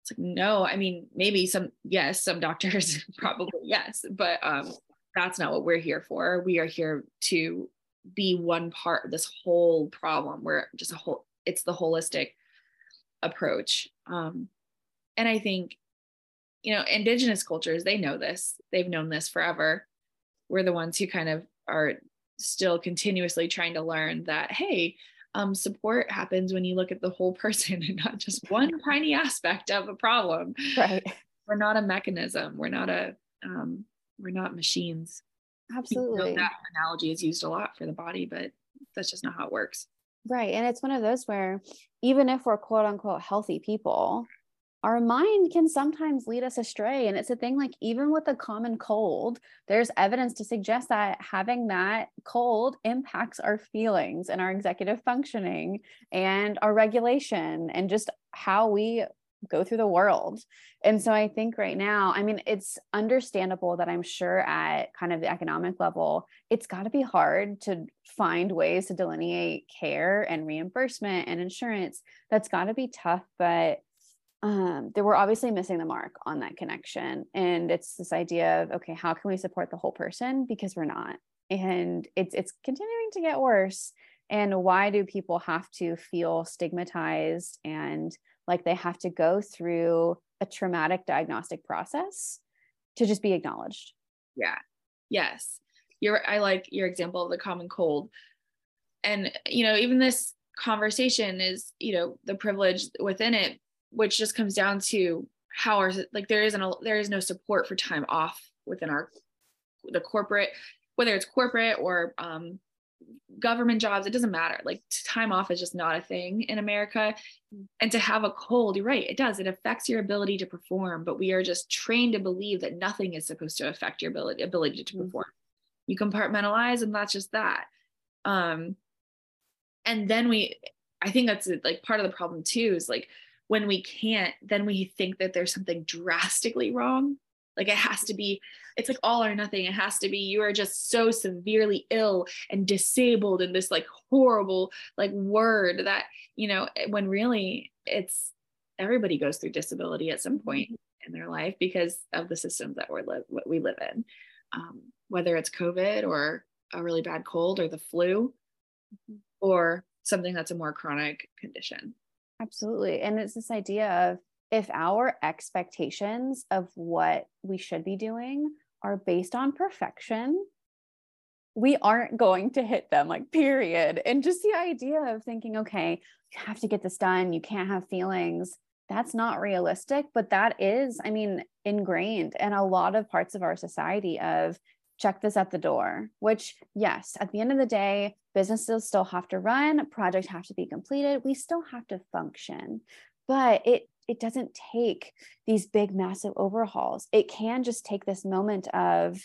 it's like no i mean maybe some yes some doctors probably yes but um that's not what we're here for. We are here to be one part of this whole problem. We're just a whole, it's the holistic approach. Um, and I think, you know, indigenous cultures, they know this, they've known this forever. We're the ones who kind of are still continuously trying to learn that, hey, um, support happens when you look at the whole person and not just one tiny aspect of a problem. Right. We're not a mechanism. We're not a um, we're not machines. Absolutely. that analogy is used a lot for the body, but that's just not how it works. Right. And it's one of those where even if we're quote unquote healthy people, our mind can sometimes lead us astray. And it's a thing like, even with a common cold, there's evidence to suggest that having that cold impacts our feelings and our executive functioning and our regulation and just how we go through the world. And so I think right now, I mean, it's understandable that I'm sure at kind of the economic level, it's got to be hard to find ways to delineate care and reimbursement and insurance. That's got to be tough, but um, there were obviously missing the mark on that connection. And it's this idea of, okay, how can we support the whole person? Because we're not. And it's it's continuing to get worse. And why do people have to feel stigmatized and like they have to go through a traumatic diagnostic process to just be acknowledged. Yeah. Yes. You're I like your example of the common cold. And you know, even this conversation is, you know, the privilege within it, which just comes down to how are like there isn't a there is no support for time off within our the corporate, whether it's corporate or um government jobs it doesn't matter. Like time off is just not a thing in america. And to have a cold you're right it does. It affects your ability to perform but we are just trained to believe that nothing is supposed to affect your ability ability to mm-hmm. perform. You compartmentalize and that's just that. Um and then we i think that's like part of the problem too is like when we can't then we think that there's something drastically wrong. Like it has to be, it's like all or nothing. It has to be, you are just so severely ill and disabled in this like horrible like word that, you know, eh, when really it's everybody goes through disability at some point mm-hmm. in their life because of the systems that we're live what we live in. Um, whether it's COVID or a really bad cold or the flu mm-hmm. or something that's a more chronic condition. Absolutely. And it's this idea of if our expectations of what we should be doing are based on perfection, we aren't going to hit them, like, period. And just the idea of thinking, okay, you have to get this done, you can't have feelings, that's not realistic. But that is, I mean, ingrained in a lot of parts of our society of check this at the door, which, yes, at the end of the day, businesses still have to run, projects have to be completed, we still have to function. But it it doesn't take these big massive overhauls. It can just take this moment of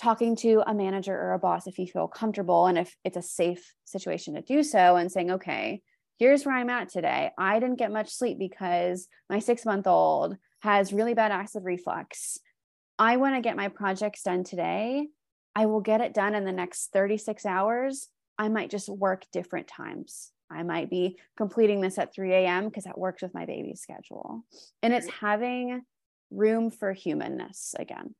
talking to a manager or a boss if you feel comfortable and if it's a safe situation to do so and saying okay here's where i'm at today. I didn't get much sleep because my six month old has really bad acid reflux. I want to get my projects done today. I will get it done in the next 36 hours. I might just work different times I might be completing this at 3 a.m. because that works with my baby's schedule. And it's having room for humanness again.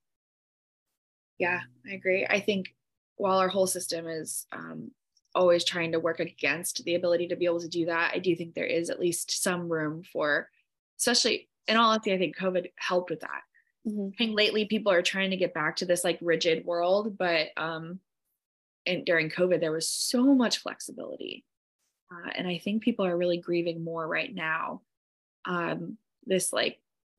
Yeah, I agree. I think while our whole system is um, always trying to work against the ability to be able to do that, I do think there is at least some room for, especially in all honesty, I think COVID helped with that. Mm-hmm. I think lately people are trying to get back to this like rigid world, but um, and during COVID there was so much flexibility, uh, and I think people are really grieving more right now. Um, this like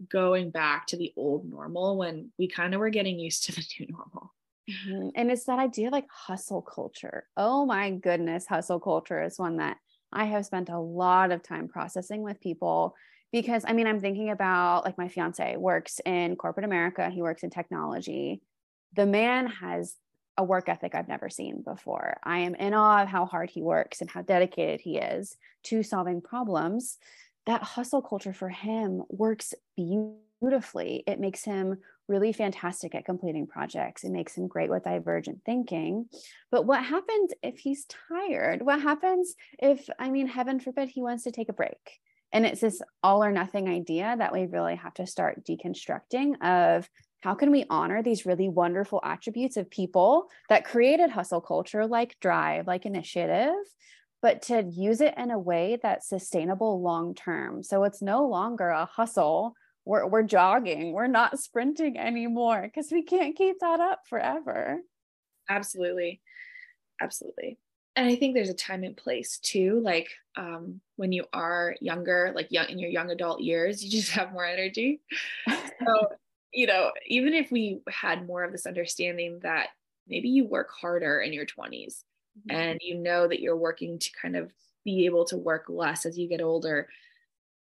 going back to the old normal when we kind of were getting used to the new normal. Mm-hmm. And it's that idea like hustle culture. Oh my goodness, hustle culture is one that I have spent a lot of time processing with people because I mean, I'm thinking about like my fiance works in corporate America, he works in technology. The man has a work ethic I've never seen before. I am in awe of how hard he works and how dedicated he is to solving problems that hustle culture for him works beautifully. It makes him really fantastic at completing projects. It makes him great with divergent thinking. But what happens if he's tired? What happens if, I mean, heaven forbid, he wants to take a break? And it's this all or nothing idea that we really have to start deconstructing of how can we honor these really wonderful attributes of people that created hustle culture like drive, like initiative, but to use it in a way that's sustainable long term. So it's no longer a hustle. We're, we're jogging, we're not sprinting anymore because we can't keep that up forever. Absolutely. Absolutely. And I think there's a time and place too. Like um, when you are younger, like young in your young adult years, you just have more energy. so, you know, even if we had more of this understanding that maybe you work harder in your 20s, mm-hmm. and you know that you're working to kind of be able to work less as you get older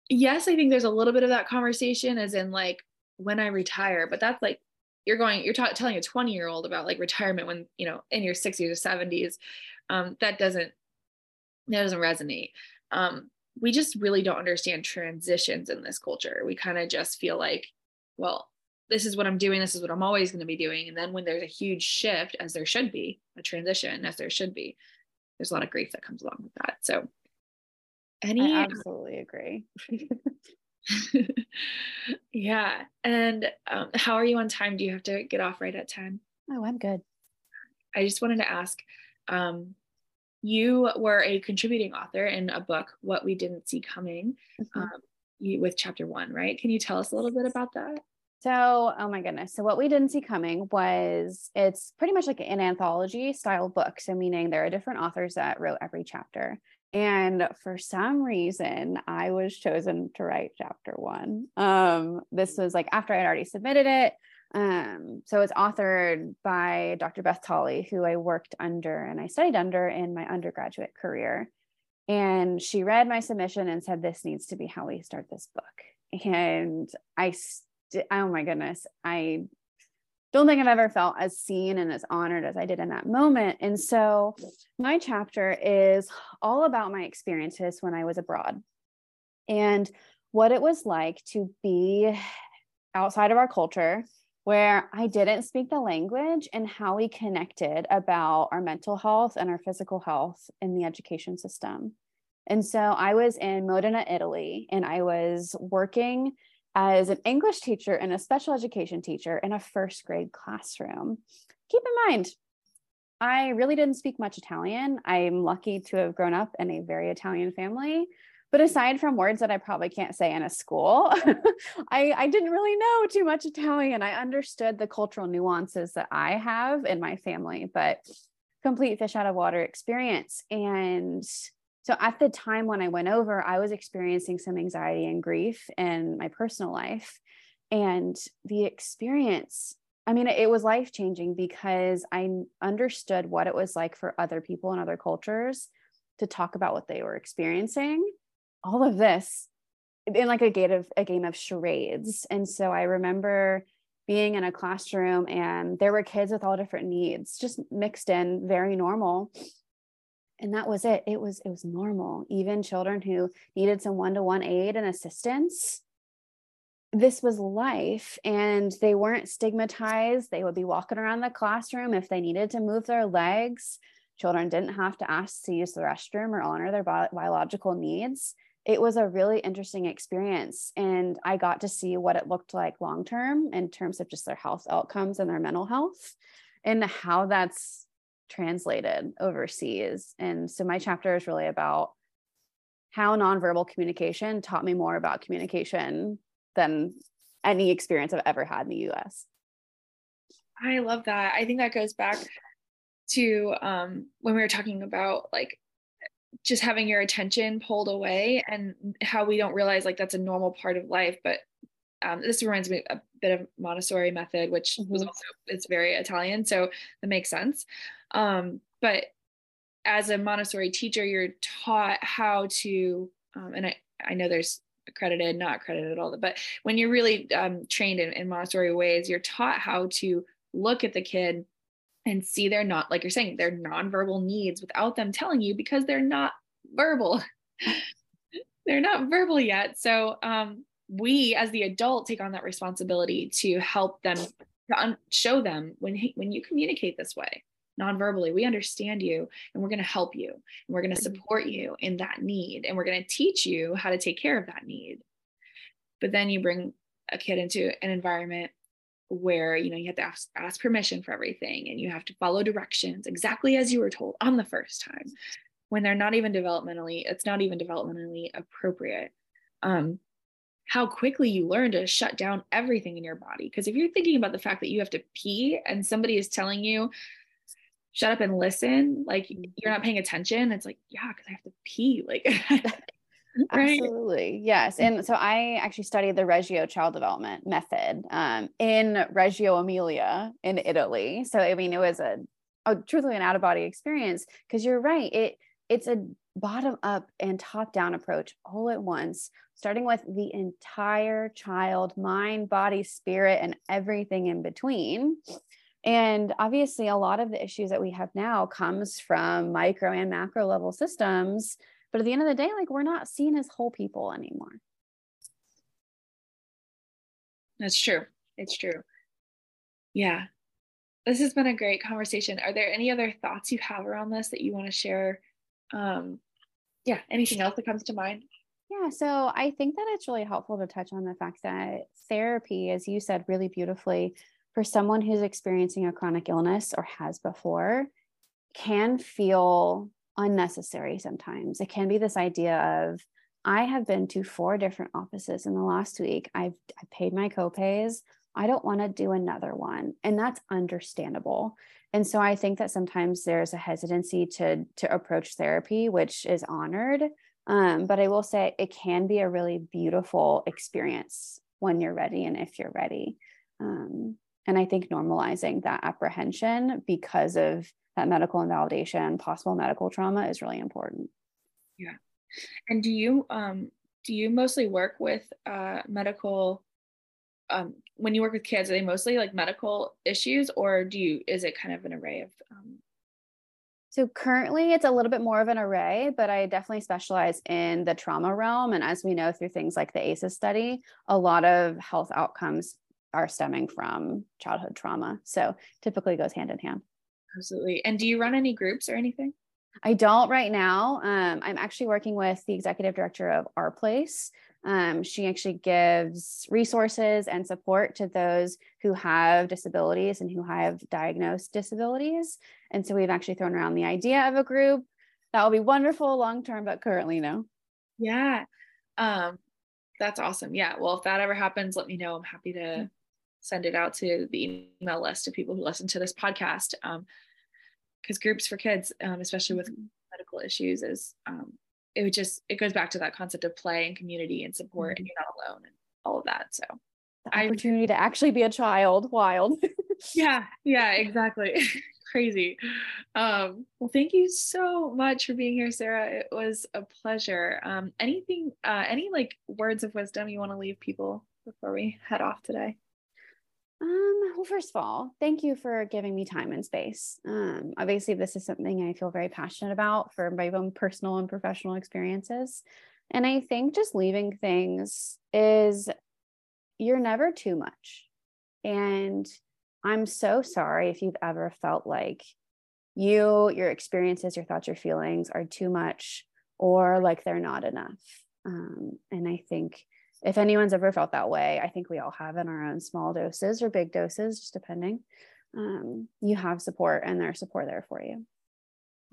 yes i think there's a little bit of that conversation as in like when i retire but that's like you're going you're ta- telling a 20 year old about like retirement when you know in your 60s or 70s um, that doesn't that doesn't resonate um, we just really don't understand transitions in this culture we kind of just feel like well this is what I'm doing, this is what I'm always going to be doing. And then when there's a huge shift, as there should be, a transition, as there should be, there's a lot of grief that comes along with that. So, any I absolutely agree. yeah. And um, how are you on time? Do you have to get off right at 10? Oh, I'm good. I just wanted to ask um, you were a contributing author in a book, What We Didn't See Coming, mm-hmm. um, you, with chapter one, right? Can you tell us a little bit about that? So, oh my goodness. So, what we didn't see coming was it's pretty much like an anthology style book. So, meaning there are different authors that wrote every chapter. And for some reason, I was chosen to write chapter one. Um, this was like after I'd already submitted it. Um, so it's authored by Dr. Beth Tolley, who I worked under and I studied under in my undergraduate career. And she read my submission and said, This needs to be how we start this book. And I oh my goodness, I don't think I've ever felt as seen and as honored as I did in that moment. And so my chapter is all about my experiences when I was abroad and what it was like to be outside of our culture where I didn't speak the language and how we connected about our mental health and our physical health in the education system. And so I was in Modena, Italy, and I was working as an English teacher and a special education teacher in a first grade classroom. Keep in mind, I really didn't speak much Italian. I'm lucky to have grown up in a very Italian family. But aside from words that I probably can't say in a school, I, I didn't really know too much Italian. I understood the cultural nuances that I have in my family, but complete fish out of water experience. And so at the time when I went over, I was experiencing some anxiety and grief in my personal life. And the experience, I mean, it was life changing because I understood what it was like for other people in other cultures to talk about what they were experiencing. All of this in like a game of a game of charades. And so I remember being in a classroom and there were kids with all different needs, just mixed in, very normal and that was it. It was it was normal. Even children who needed some one-to-one aid and assistance this was life. And they weren't stigmatized. They would be walking around the classroom if they needed to move their legs. Children didn't have to ask to use the restroom or honor their bi- biological needs. It was a really interesting experience. And i got to see what it looked like long term in terms of just their health outcomes and their mental health and how that's translated overseas. And so my chapter is really about how nonverbal communication taught me more about communication than any experience i've ever had in the us i love that. I think that goes back to um, when we were talking about like just having your attention pulled away and how we don't realize like that's a normal part of life but um, this reminds me a bit of montessori method which mm-hmm. was also it's very italian so that makes sense. Um, but as a montessori teacher you're taught how to um, and I, I know there's accredited not accredited at all but when you're really um, trained in, in montessori ways you're taught how to look at the kid and see their not like you're saying their nonverbal needs without them telling you because they're not verbal. They're not verbal yet. So um, we as the adult take on that responsibility to help them to un- show them when when you communicate this way non-verbally we understand you and we're going to help you. And we're going to support you in that need and we're going to teach you how to take care of that need. But then you bring a kid into an environment where you know you have to ask, ask permission for everything and you have to follow directions exactly as you were told on the first time. When they're not even developmentally it's not even developmentally appropriate. Um how quickly you learn to shut down everything in your body because if you're thinking about the fact that you have to pee and somebody is telling you shut up and listen like you're not paying attention it's like yeah because i have to pee like right? Absolutely. Yes. And so I actually studied the Reggio child development method um, in Reggio Emilia in Italy. So, I mean, it was a, a truthfully an out of body experience because you're right. It, it's a bottom up and top down approach all at once, starting with the entire child, mind, body, spirit, and everything in between. And obviously, a lot of the issues that we have now comes from micro and macro level systems but at the end of the day, like we're not seen as whole people anymore. That's true. It's true. Yeah. This has been a great conversation. Are there any other thoughts you have around this that you want to share? Um, yeah, anything else that comes to mind? Yeah, so I think that it's really helpful to touch on the fact that therapy, as you said really beautifully, for someone who's experiencing a chronic illness or has before, can feel unnecessary sometimes. It can be this idea of, I have been to four different offices in the last week. I've I paid my copays. I don't want to do another one. And that's understandable. And so I think that sometimes there's a hesitancy to to approach therapy, which is honored. Um, but I will say it can be a really beautiful experience when you're ready and if you're ready. Um, and I think normalizing that apprehension because of that medical invalidation, possible medical trauma is really important. Yeah. And do you um do you mostly work with uh medical um when you work with kids, are they mostly like medical issues or do you is it kind of an array of um so currently it's a little bit more of an array, but I definitely specialize in the trauma realm. And as we know through things like the ACEs study, a lot of health outcomes are stemming from childhood trauma. So typically goes hand in hand. Absolutely. And do you run any groups or anything? I don't right now. Um, I'm actually working with the executive director of Our Place. Um, she actually gives resources and support to those who have disabilities and who have diagnosed disabilities. And so we've actually thrown around the idea of a group that will be wonderful long term, but currently no. Yeah. Um, that's awesome. Yeah. Well, if that ever happens, let me know. I'm happy to send it out to the email list of people who listen to this podcast. Um, because groups for kids, um, especially with mm-hmm. medical issues, is um, it would just it goes back to that concept of play and community and support, mm-hmm. and you're not alone and all of that. So the opportunity I, to actually be a child, wild. yeah, yeah, exactly. Crazy. Um, well, thank you so much for being here, Sarah. It was a pleasure. Um, anything, uh, any like words of wisdom you want to leave people before we head off today? Um, well, first of all, thank you for giving me time and space. Um, obviously, this is something I feel very passionate about for my own personal and professional experiences. And I think just leaving things is you're never too much. And I'm so sorry if you've ever felt like you, your experiences, your thoughts, your feelings are too much or like they're not enough. Um, and I think if anyone's ever felt that way, I think we all have in our own small doses or big doses, just depending. Um, you have support and there's support there for you.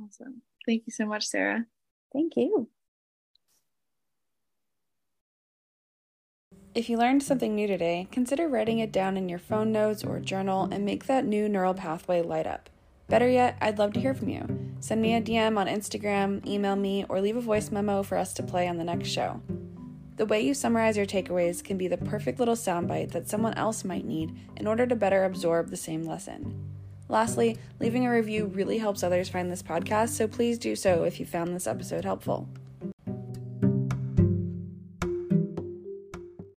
Awesome. Thank you so much, Sarah. Thank you. If you learned something new today, consider writing it down in your phone notes or journal and make that new neural pathway light up. Better yet, I'd love to hear from you. Send me a DM on Instagram, email me, or leave a voice memo for us to play on the next show. The way you summarize your takeaways can be the perfect little soundbite that someone else might need in order to better absorb the same lesson. Lastly, leaving a review really helps others find this podcast, so please do so if you found this episode helpful.